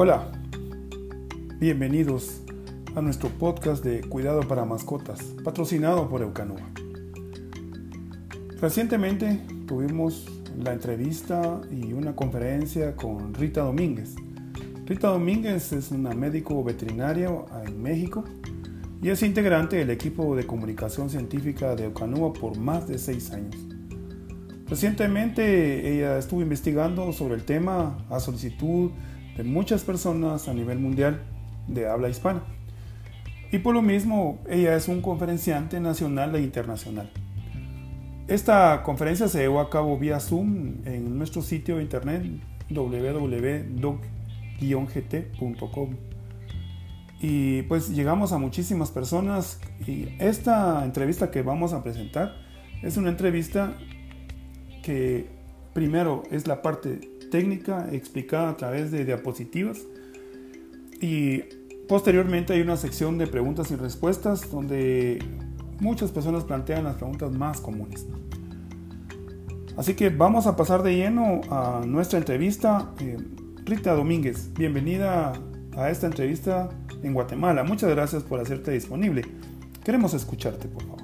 Hola, bienvenidos a nuestro podcast de Cuidado para Mascotas, patrocinado por Eucanova. Recientemente tuvimos la entrevista y una conferencia con Rita Domínguez. Rita Domínguez es una médico veterinaria en México y es integrante del equipo de comunicación científica de Eucanova por más de seis años. Recientemente ella estuvo investigando sobre el tema a solicitud muchas personas a nivel mundial de habla hispana. Y por lo mismo, ella es un conferenciante nacional e internacional. Esta conferencia se llevó a cabo vía Zoom en nuestro sitio de internet www.doc-gt.com. Y pues llegamos a muchísimas personas y esta entrevista que vamos a presentar es una entrevista que primero es la parte técnica explicada a través de diapositivas y posteriormente hay una sección de preguntas y respuestas donde muchas personas plantean las preguntas más comunes. Así que vamos a pasar de lleno a nuestra entrevista. Eh, Rita Domínguez, bienvenida a esta entrevista en Guatemala. Muchas gracias por hacerte disponible. Queremos escucharte, por favor.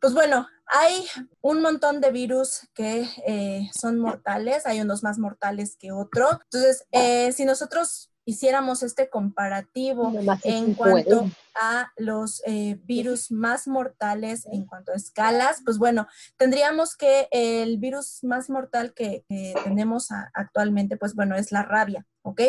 Pues bueno, hay un montón de virus que eh, son mortales, hay unos más mortales que otros. Entonces, eh, si nosotros hiciéramos este comparativo en cuanto a los eh, virus más mortales en cuanto a escalas, pues bueno, tendríamos que el virus más mortal que, tenemos actualmente, pues bueno, es la rabia, ¿ok?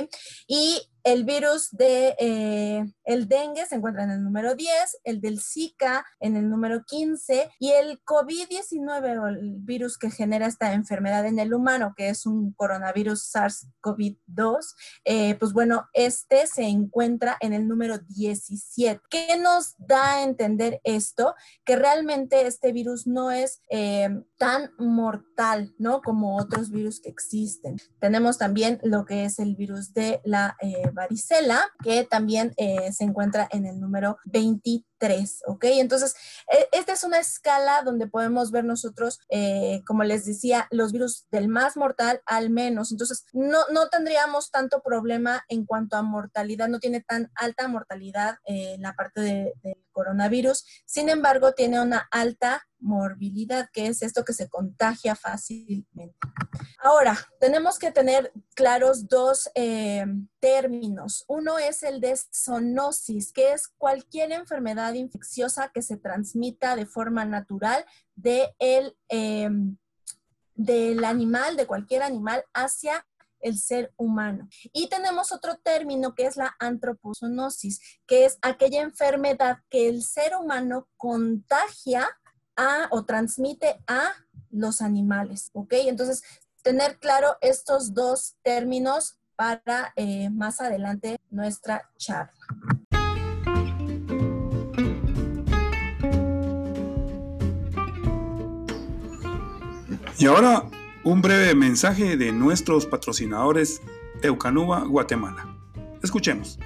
Y el virus de eh, el dengue se encuentra en el número 10, el del Zika en el número 15 y el COVID-19 o el virus que genera esta enfermedad en el humano, que es un coronavirus SARS-CoV-2, eh, pues bueno, este se encuentra en el número 17. ¿Qué nos da a entender esto? Que realmente este virus no es eh, tan mortal, ¿no? Como otros virus que existen. Tenemos también lo que es el virus de la varicela, que también eh, se encuentra en el número 23, ¿ok? Entonces, e, esta es una escala donde podemos ver nosotros, eh, como les decía, los virus del más mortal al menos. Entonces, no, no tendríamos tanto problema en cuanto a mortalidad, no tiene tan alta mortalidad eh, la parte del coronavirus, sin embargo, tiene una alta morbilidad, que es esto que se contagia fácilmente. Ahora, tenemos que tener claros dos eh, términos. Uno es el de zoonosis, que es cualquier enfermedad infecciosa que se transmita de forma natural em, del animal, de cualquier animal, hacia el ser humano. Y tenemos otro término que es la antropozoonosis, que es aquella enfermedad que el ser humano contagia a o transmite a los animales, ¿ok? Entonces, tener claro estos dos términos para eh, más adelante nuestra charla. Y ahora un breve mensaje de nuestros patrocinadores Eucanuba Guatemala. Escuchemos.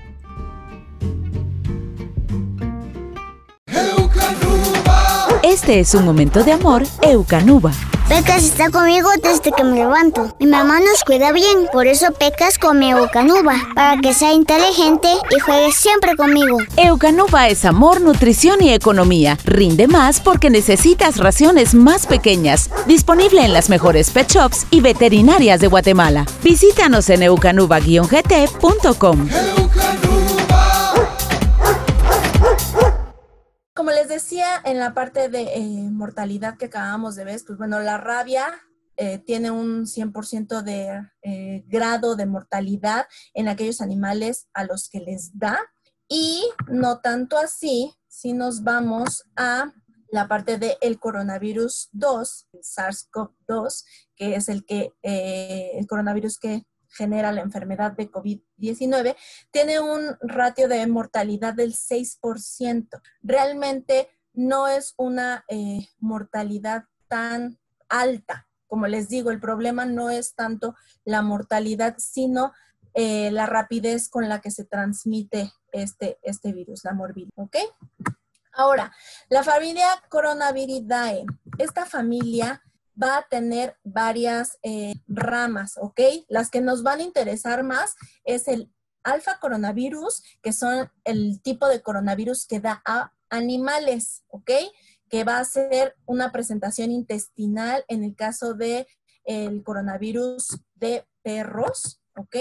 Este es un momento de amor Eucanuba. Pecas está conmigo desde que me levanto. Mi mamá nos cuida bien, por eso Pecas come Eucanuba, para que sea inteligente y juegue siempre conmigo. Eucanuba es amor, nutrición y economía. Rinde más porque necesitas raciones más pequeñas. Disponible en las mejores pet shops y veterinarias de Guatemala. Visítanos en eucanuba-gt.com. como les decía, en la parte de eh, mortalidad que acabamos de ver, pues bueno, la rabia eh, tiene un 100% de eh, grado de mortalidad en aquellos animales a los que les da. Y no tanto así si nos vamos a la parte del coronavirus 2, el SARS-CoV-2, que es el, que, el coronavirus que genera la enfermedad de COVID-19, tiene un ratio de mortalidad del 6%. Realmente no es una eh, mortalidad tan alta. Como les digo, el problema no es tanto la mortalidad, sino eh, la rapidez con la que se transmite este, este virus, la morbilidad. ¿Ok? Ahora, la familia Coronaviridae. Esta familia va a tener varias eh, ramas, ¿ok? Las que nos van a interesar más es el alfa coronavirus, que son el tipo de coronavirus que da a animales, ¿ok? Que va a ser una presentación intestinal en el caso de el coronavirus de perros, ¿ok?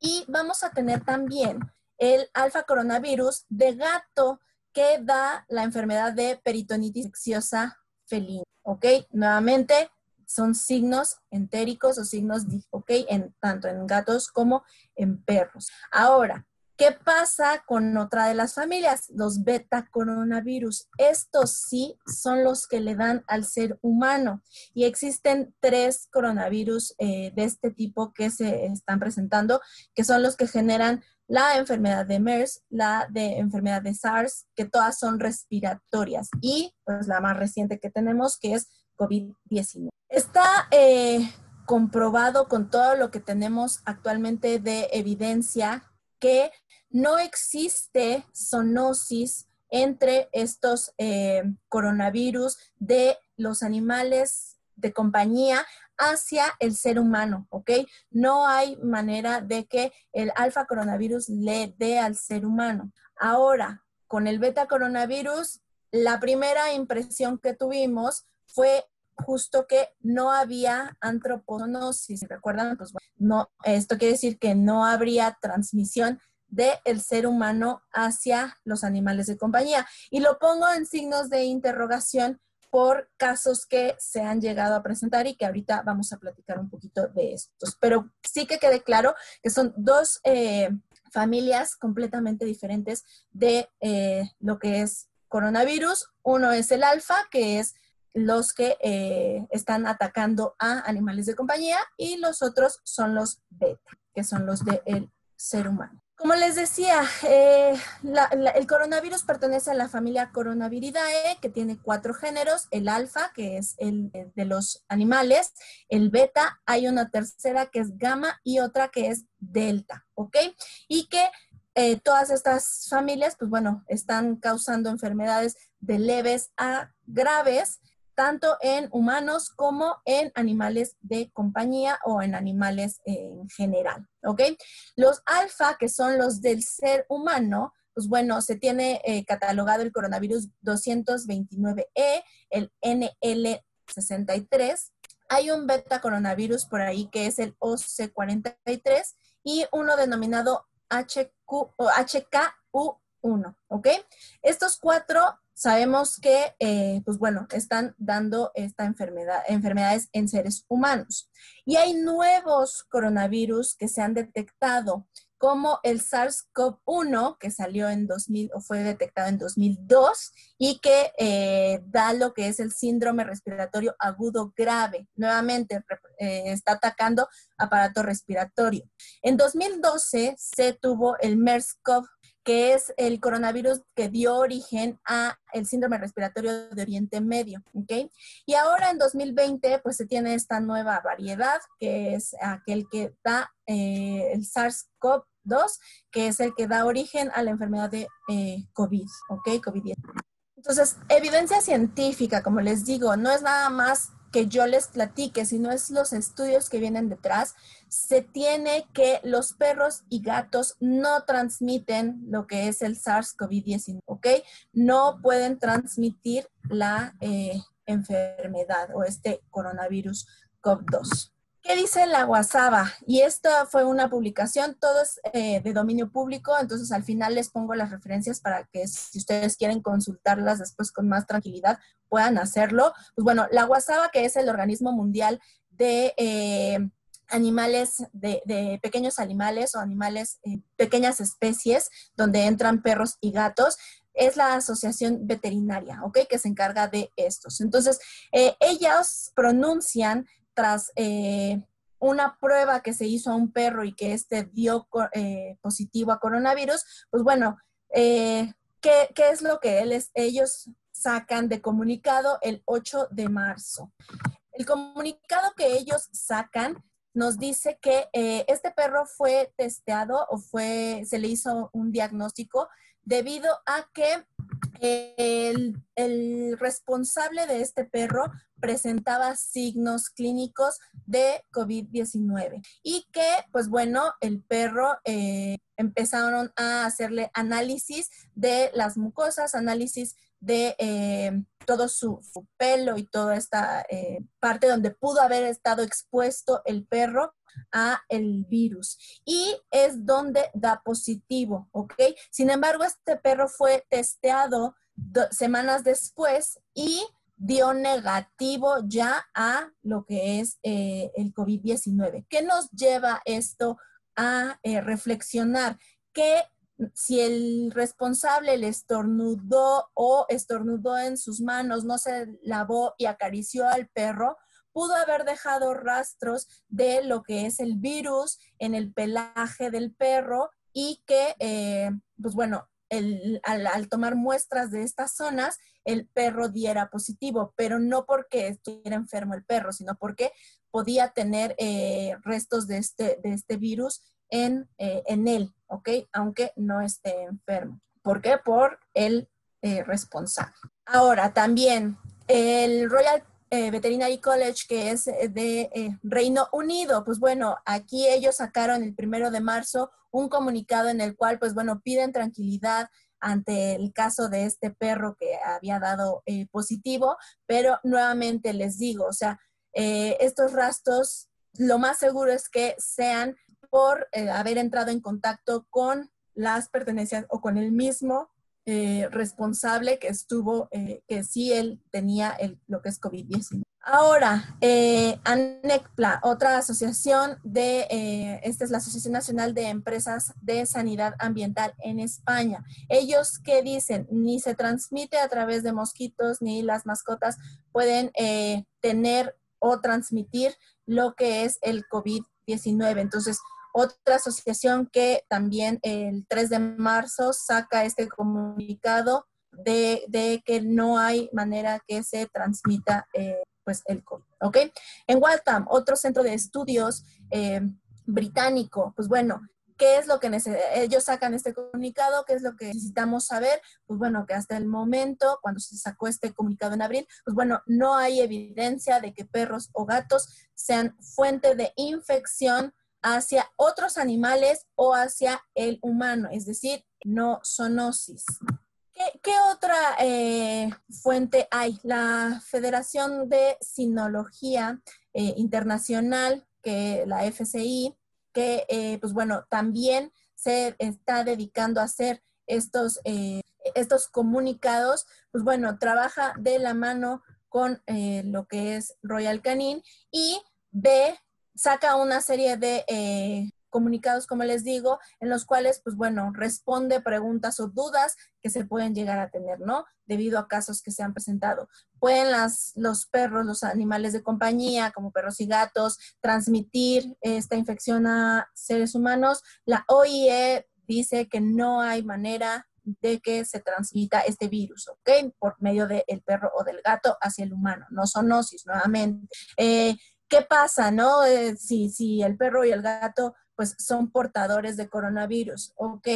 Y vamos a tener también el alfa coronavirus de gato que da la enfermedad de peritonitis infecciosa felina, ¿ok? Nuevamente, son signos entéricos o signos, ¿ok? En, tanto en gatos como en perros. Ahora, ¿qué pasa con otra de las familias? Los beta coronavirus. Estos sí son los que le dan al ser humano. Y existen tres coronavirus eh, de este tipo que se están presentando, que son los que generan la enfermedad de MERS, la de enfermedad de SARS, que todas son respiratorias. Y pues la más reciente que tenemos, que es COVID-19. Está eh, comprobado con todo lo que tenemos actualmente de evidencia que no existe zoonosis entre estos eh, coronavirus de los animales de compañía hacia el ser humano, ¿ok? No hay manera de que el alfa coronavirus le dé al ser humano. Ahora, con el beta coronavirus, la primera impresión que tuvimos fue justo que no había antroponosis, ¿recuerdan? Pues no, esto quiere decir que no habría transmisión del ser humano hacia los animales de compañía. Y lo pongo en signos de interrogación por casos que se han llegado a presentar y que ahorita vamos a platicar un poquito de estos. Pero sí que quede claro que son dos eh, familias completamente diferentes de eh, lo que es coronavirus. Uno es el alfa, que es los que eh, están atacando a animales de compañía y los otros son los beta, que son los del ser humano. Como les decía, eh, el coronavirus pertenece a la familia Coronaviridae, que tiene cuatro géneros, el alfa, que es el de los animales, el beta, hay una tercera que es gamma y otra que es delta, ¿ok? Y que eh, todas estas familias, pues bueno, están causando enfermedades de leves a graves tanto en humanos como en animales de compañía o en animales en general, ¿ok? Los alfa, que son los del ser humano, pues bueno, se tiene eh, catalogado el coronavirus 229E, el NL63. Hay un beta coronavirus por ahí que es el OC43 y uno denominado HQ, HKU1, ¿ok? Estos cuatro sabemos que, eh, pues bueno, están dando esta enfermedad, enfermedades en seres humanos. Y hay nuevos coronavirus que se han detectado, como el SARS-CoV-1, que salió en 2000 o fue detectado en 2002 y que eh, da lo que es el síndrome respiratorio agudo grave. Nuevamente, eh, está atacando aparato respiratorio. En 2012 se tuvo el MERS-CoV que es el coronavirus que dio origen a el síndrome respiratorio de Oriente Medio, ¿ok? Y ahora en 2020, pues se tiene esta nueva variedad, que es aquel que da eh, el SARS-CoV-2, que es el que da origen a la enfermedad de eh, COVID, ¿ok? COVID-19. Entonces, evidencia científica, como les digo, no es nada más que yo les platique, sino es los estudios que vienen detrás, se tiene que los perros y gatos no transmiten lo que es el SARS-CoV-19, ¿ok? No pueden transmitir la eh, enfermedad o este coronavirus COV-2. ¿Qué dice la WhatsApp? Y esta fue una publicación, todo es eh, de dominio público, entonces al final les pongo las referencias para que si ustedes quieren consultarlas después con más tranquilidad puedan hacerlo. Pues bueno, la WhatsApp, que es el organismo mundial de eh, animales, de, pequeños animales o animales, eh, pequeñas especies, donde entran perros y gatos, es la asociación veterinaria, ¿ok? Que se encarga de estos. Entonces, ellos pronuncian tras eh, una prueba que se hizo a un perro y que este dio eh, positivo a coronavirus, pues bueno, eh, ¿qué, es lo que ellos sacan de comunicado el 8 de marzo? El comunicado que ellos sacan nos dice que este perro fue testeado o fue, se le hizo un diagnóstico debido a que el, responsable de este perro presentaba signos clínicos de COVID-19 y que, pues bueno, el perro eh, empezaron a hacerle análisis de las mucosas, análisis de eh, todo su, pelo y toda esta eh, parte donde pudo haber estado expuesto el perro a el virus y es donde da positivo, ¿ok? Sin embargo, este perro fue testeado semanas después y dio negativo ya a lo que es eh, el COVID-19. ¿Qué nos lleva esto a eh, reflexionar? Que si el responsable le estornudó o estornudó en sus manos, no se lavó y acarició al perro, pudo haber dejado rastros de lo que es el virus en el pelaje del perro y que, eh, pues bueno, al, tomar muestras de estas zonas, el perro diera positivo, pero no porque estuviera enfermo el perro, sino porque podía tener eh, restos de este, de este virus en, eh, en, él, ¿ok? Aunque no esté enfermo. ¿Por qué? Por el responsable. Ahora, también el Royal eh, Veterinary College, que es eh, de eh, Reino Unido. Pues bueno, aquí ellos sacaron el primero de marzo un comunicado en el cual, pues bueno, piden tranquilidad ante el caso de este perro que había dado positivo, pero nuevamente les digo, o sea, estos rastros, lo más seguro es que sean por haber entrado en contacto con las pertenencias o con el mismo eh, responsable que estuvo, eh, que sí él tenía el, lo que es COVID-19. Ahora, eh, ANECPLA, otra asociación de, eh, esta es la Asociación Nacional de Empresas de Sanidad Ambiental en España. Ellos que dicen, ni se transmite a través de mosquitos, ni las mascotas pueden tener o transmitir lo que es el COVID-19. Entonces, otra asociación que también el 3 de marzo saca este comunicado de, que no hay manera que se transmita eh, pues el COVID, ¿ok? En Waltham, otro centro de estudios eh, británico, pues bueno, ¿qué es lo que ellos sacan este comunicado? ¿Qué es lo que necesitamos saber? Pues bueno, que hasta el momento, cuando se sacó este comunicado en abril, pues bueno, no hay evidencia de que perros o gatos sean fuente de infección hacia otros animales o hacia el humano, es decir, no zoonosis. ¿Qué, otra eh, fuente hay? La Federación de Sinología eh, Internacional, que la FCI, que eh, pues bueno, también se está dedicando a hacer estos, estos comunicados, pues bueno, trabaja de la mano con lo que es Royal Canin y ve saca una serie de eh, comunicados, como les digo, en los cuales, pues bueno, responde preguntas o dudas que se pueden llegar a tener, ¿no? Debido a casos que se han presentado. Pueden las, los perros, los animales de compañía, como perros y gatos, transmitir esta infección a seres humanos. La OIE dice que no hay manera de que se transmita este virus, ¿ok? Por medio del perro o del gato hacia el humano, no zoonosis, nuevamente. Eh, ¿Qué pasa, no? Eh, si, si el perro y el gato pues son portadores de coronavirus. Ok,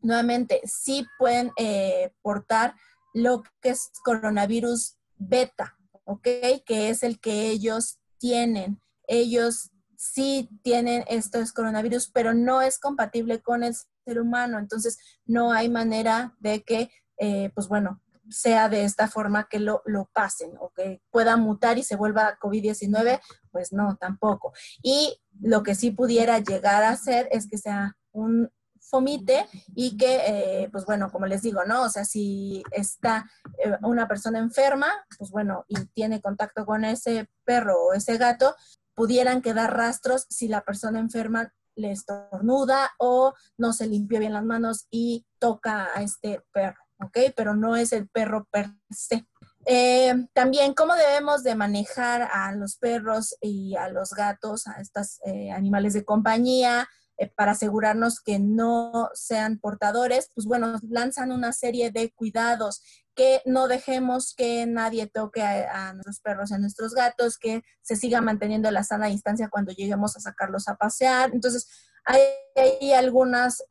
nuevamente, sí pueden eh, portar lo que es coronavirus beta, ok, que es el que ellos tienen. Ellos sí tienen estos coronavirus, pero no es compatible con el ser humano. Entonces, no hay manera de que, eh, pues bueno, sea de esta forma que lo, pasen o que pueda mutar y se vuelva COVID-19, pues no, tampoco. Y lo que sí pudiera llegar a ser es que sea un fomite y que, eh, pues bueno, como les digo, ¿no? O sea, si está eh, una persona enferma, pues bueno, y tiene contacto con ese perro o ese gato, pudieran quedar rastros si la persona enferma le estornuda o no se limpió bien las manos y toca a este perro. ¿Ok? Pero no es el perro per se. Eh, también cómo debemos de manejar a los perros y a los gatos, a estos eh, animales de compañía, eh, para asegurarnos que no sean portadores, pues bueno, lanzan una serie de cuidados, que no dejemos que nadie toque a, nuestros perros y a nuestros gatos, que se siga manteniendo la sana distancia cuando lleguemos a sacarlos a pasear. Entonces, hay, hay algunas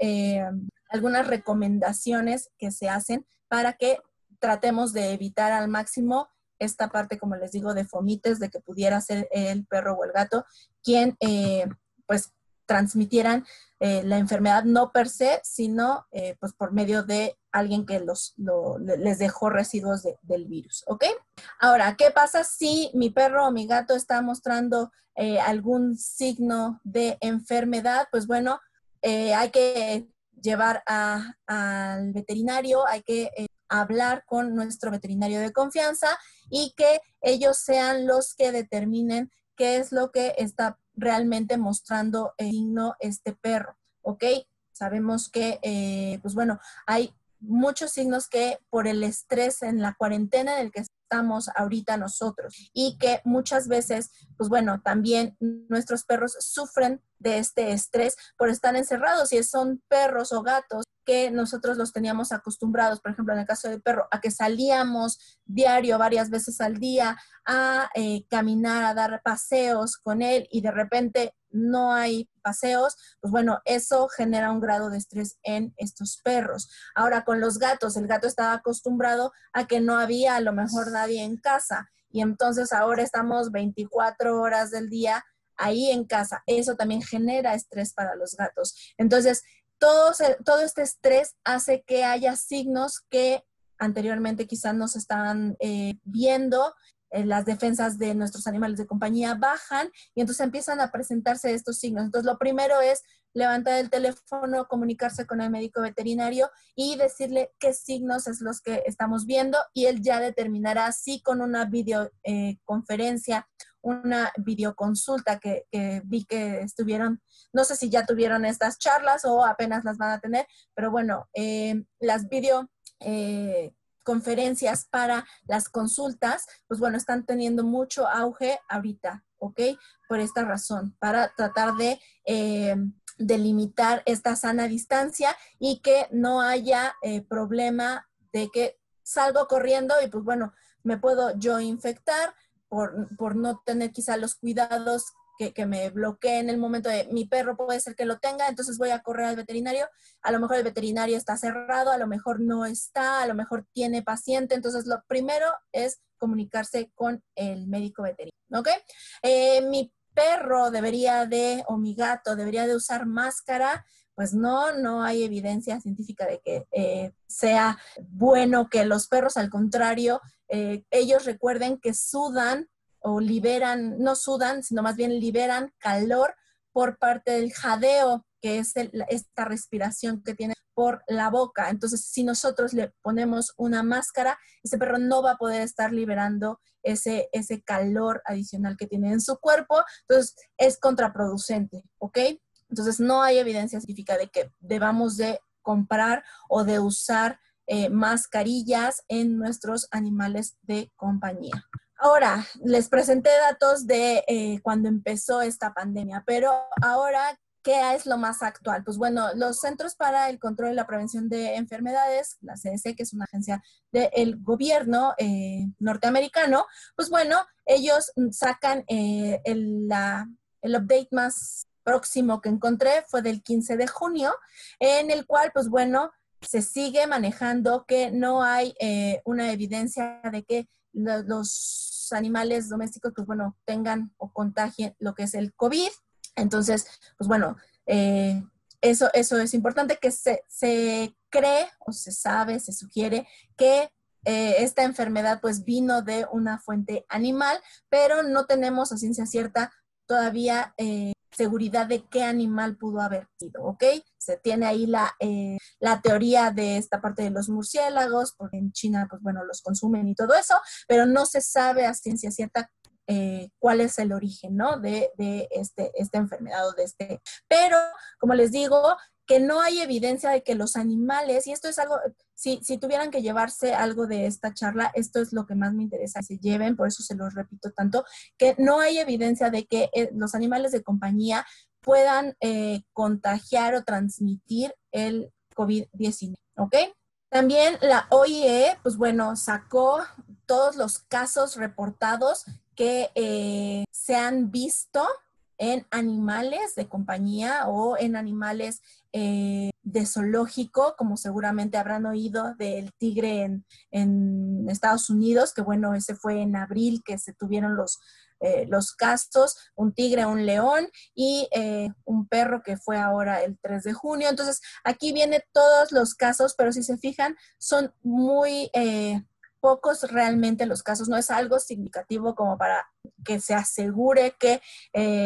algunas recomendaciones que se hacen para que tratemos de evitar al máximo esta parte, como les digo, de fomites, de que pudiera ser el perro o el gato quien eh, pues transmitieran eh, la enfermedad no per se, sino eh, pues por medio de alguien que los, les dejó residuos del virus, ¿ok? Ahora, ¿qué pasa si mi perro o mi gato está mostrando algún signo de enfermedad? Pues bueno, hay que llevar al veterinario, hay que hablar con nuestro veterinario de confianza y que ellos sean los que determinen qué es lo que está realmente mostrando el signo este perro, ¿ok? Sabemos que, eh, pues bueno, hay muchos signos que por el estrés en la cuarentena en el que estamos ahorita nosotros y que muchas veces, pues bueno, también nuestros perros sufren de este estrés por estar encerrados y son perros o gatos que nosotros los teníamos acostumbrados, por ejemplo, en el caso del perro, a que salíamos diario varias veces al día a eh, caminar, a dar paseos con él y de repente no hay paseos, pues bueno, eso genera un grado de estrés en estos perros. Ahora con los gatos, el gato estaba acostumbrado a que no había a lo mejor nadie en casa y entonces ahora estamos 24 horas del día ahí en casa. Eso también genera estrés para los gatos. Entonces, todo, todo este estrés hace que haya signos que anteriormente quizás no se estaban eh, viendo, las defensas de nuestros animales de compañía bajan y entonces empiezan a presentarse estos signos. Entonces, lo primero es levantar el teléfono, comunicarse con el médico veterinario y decirle qué signos es los que estamos viendo y él ya determinará si con una videoconferencia una videoconsulta que, vi que estuvieron, no sé si ya tuvieron estas charlas o apenas las van a tener, pero bueno, eh, las videoconferencias eh, para las consultas, pues bueno, están teniendo mucho auge ahorita, ¿ok? Por esta razón, para tratar de eh, delimitar esta sana distancia y que no haya problema de que salgo corriendo y pues bueno, me puedo yo infectar, por, no tener quizá los cuidados que, me bloquee en el momento de mi perro puede ser que lo tenga, entonces voy a correr al veterinario. A lo mejor el veterinario está cerrado, a lo mejor no está, a lo mejor tiene paciente. Entonces, lo primero es comunicarse con el médico veterinario. ¿Ok? Eh, mi perro debería de, o mi gato debería de usar máscara. Pues no, no hay evidencia científica de que eh, sea bueno que los perros, al contrario, eh, ellos recuerden que sudan o liberan, no sudan, sino más bien liberan calor por parte del jadeo, que es esta respiración que tiene por la boca. Entonces, si nosotros le ponemos una máscara, ese perro no va a poder estar liberando ese, ese calor adicional que tiene en su cuerpo. Entonces, es contraproducente, ¿ok? Entonces, no hay evidencia científica de que debamos de comprar o de usar eh, mascarillas en nuestros animales de compañía. Ahora, les presenté datos de eh, cuando empezó esta pandemia, pero ahora, ¿qué es lo más actual? Pues bueno, los Centros para el Control y la Prevención de Enfermedades, la CDC, que es una agencia del gobierno eh, norteamericano, pues bueno, ellos sacan el, el update más próximo que encontré fue del 15 de junio, en el cual, pues bueno, se sigue manejando que no hay eh, una evidencia de que los animales domésticos, pues bueno, tengan o contagien lo que es el COVID. Entonces, pues bueno, eh, eso, eso es importante que se, se, cree o se sabe, se sugiere que eh, esta enfermedad pues vino de una fuente animal, pero no tenemos a ciencia cierta todavía seguridad de qué animal pudo haber sido, ¿ok? Se tiene ahí la, eh, la teoría de esta parte de los murciélagos, porque en China, pues bueno, los consumen y todo eso, pero no se sabe a ciencia cierta eh, cuál es el origen, ¿no? De, de este, esta enfermedad o de este. Pero, como les digo, que no hay evidencia de que los animales, y esto es algo, si, si tuvieran que llevarse algo de esta charla, esto es lo que más me interesa que se lleven, por eso se los repito tanto, que no hay evidencia de que eh, los animales de compañía puedan eh, contagiar o transmitir el COVID-19, ¿ok? También la OIE, pues bueno, sacó todos los casos reportados que eh, se han visto en animales de compañía o en animales eh, de zoológico, como seguramente habrán oído del tigre en, en, Estados Unidos, que bueno, ese fue en abril que se tuvieron los, eh, los un tigre, un león y eh, un perro que fue ahora el 3 de junio. Entonces, aquí vienen todos los casos, pero si se fijan, son muy... Eh, pocos realmente los casos, no es algo significativo como para que se asegure que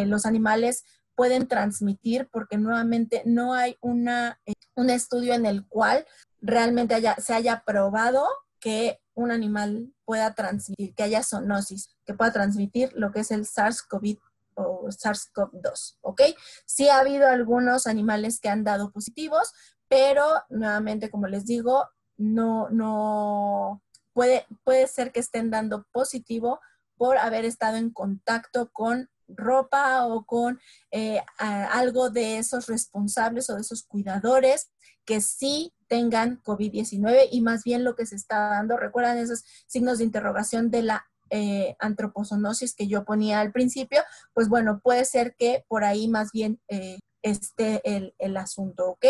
los animales pueden transmitir, porque nuevamente no hay una, un estudio en el cual realmente haya, se haya probado que un animal pueda transmitir, que haya zoonosis, que pueda transmitir lo que es el SARS-CoV o SARS-CoV-2, ¿ok? Sí ha habido algunos animales que han dado positivos, pero nuevamente, como les digo, no, no, puede, puede ser que estén dando positivo por haber estado en contacto con ropa o con eh, algo de esos responsables o de esos cuidadores que sí tengan COVID-19 y más bien lo que se está dando, recuerdan esos signos de interrogación de la eh, antroposonosis que yo ponía al principio, pues bueno, puede ser que por ahí más bien eh, esté el, asunto, ¿ok?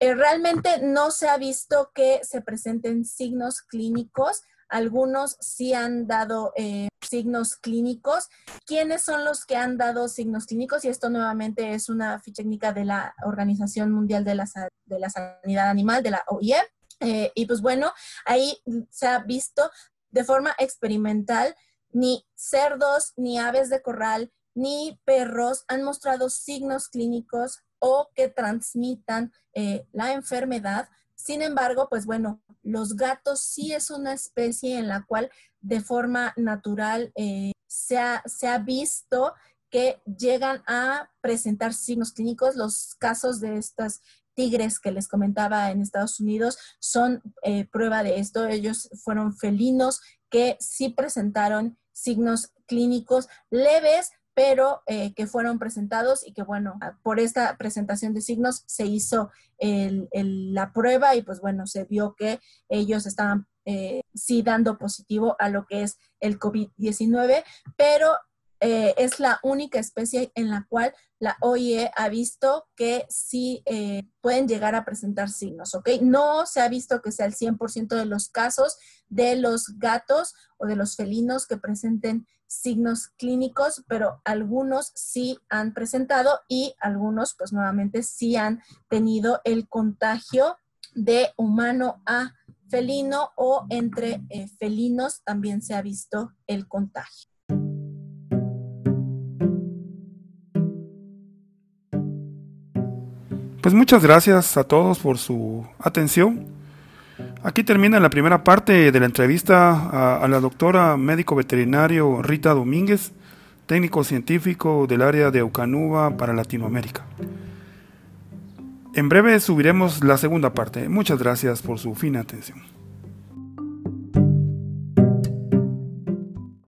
Eh, realmente no se ha visto que se presenten signos clínicos algunos sí han dado eh, signos clínicos. ¿Quiénes son los que han dado signos clínicos? Y esto nuevamente es una ficha técnica de la Organización Mundial de la, de la Sanidad Animal, de la OIE. Eh, y pues bueno, ahí se ha visto de forma experimental ni cerdos, ni aves de corral, ni perros han mostrado signos clínicos o que transmitan eh, la enfermedad. Sin embargo, pues bueno, los gatos sí es una especie en la cual de forma natural eh, se, ha, visto que llegan a presentar signos clínicos. Los casos de estas tigres que les comentaba en Estados Unidos son eh, prueba de esto. Ellos fueron felinos que sí presentaron signos clínicos leves, pero eh, que fueron presentados y que bueno, por esta presentación de signos se hizo la prueba y pues bueno, se vio que ellos estaban eh, sí dando positivo a lo que es el COVID-19, pero eh, es la única especie en la cual la OIE ha visto que sí pueden llegar a presentar signos, ¿ok? No se ha visto que sea el 100% de los casos de los gatos o de los felinos que presenten signos clínicos, pero algunos sí han presentado y algunos pues nuevamente sí han tenido el contagio de humano a felino o entre eh, felinos también se ha visto el contagio. Pues muchas gracias a todos por su atención. Aquí termina la primera parte de la entrevista a, la doctora médico veterinario Rita Domínguez, técnico científico del área de Eucanuba para Latinoamérica. En breve subiremos la segunda parte. Muchas gracias por su fina atención.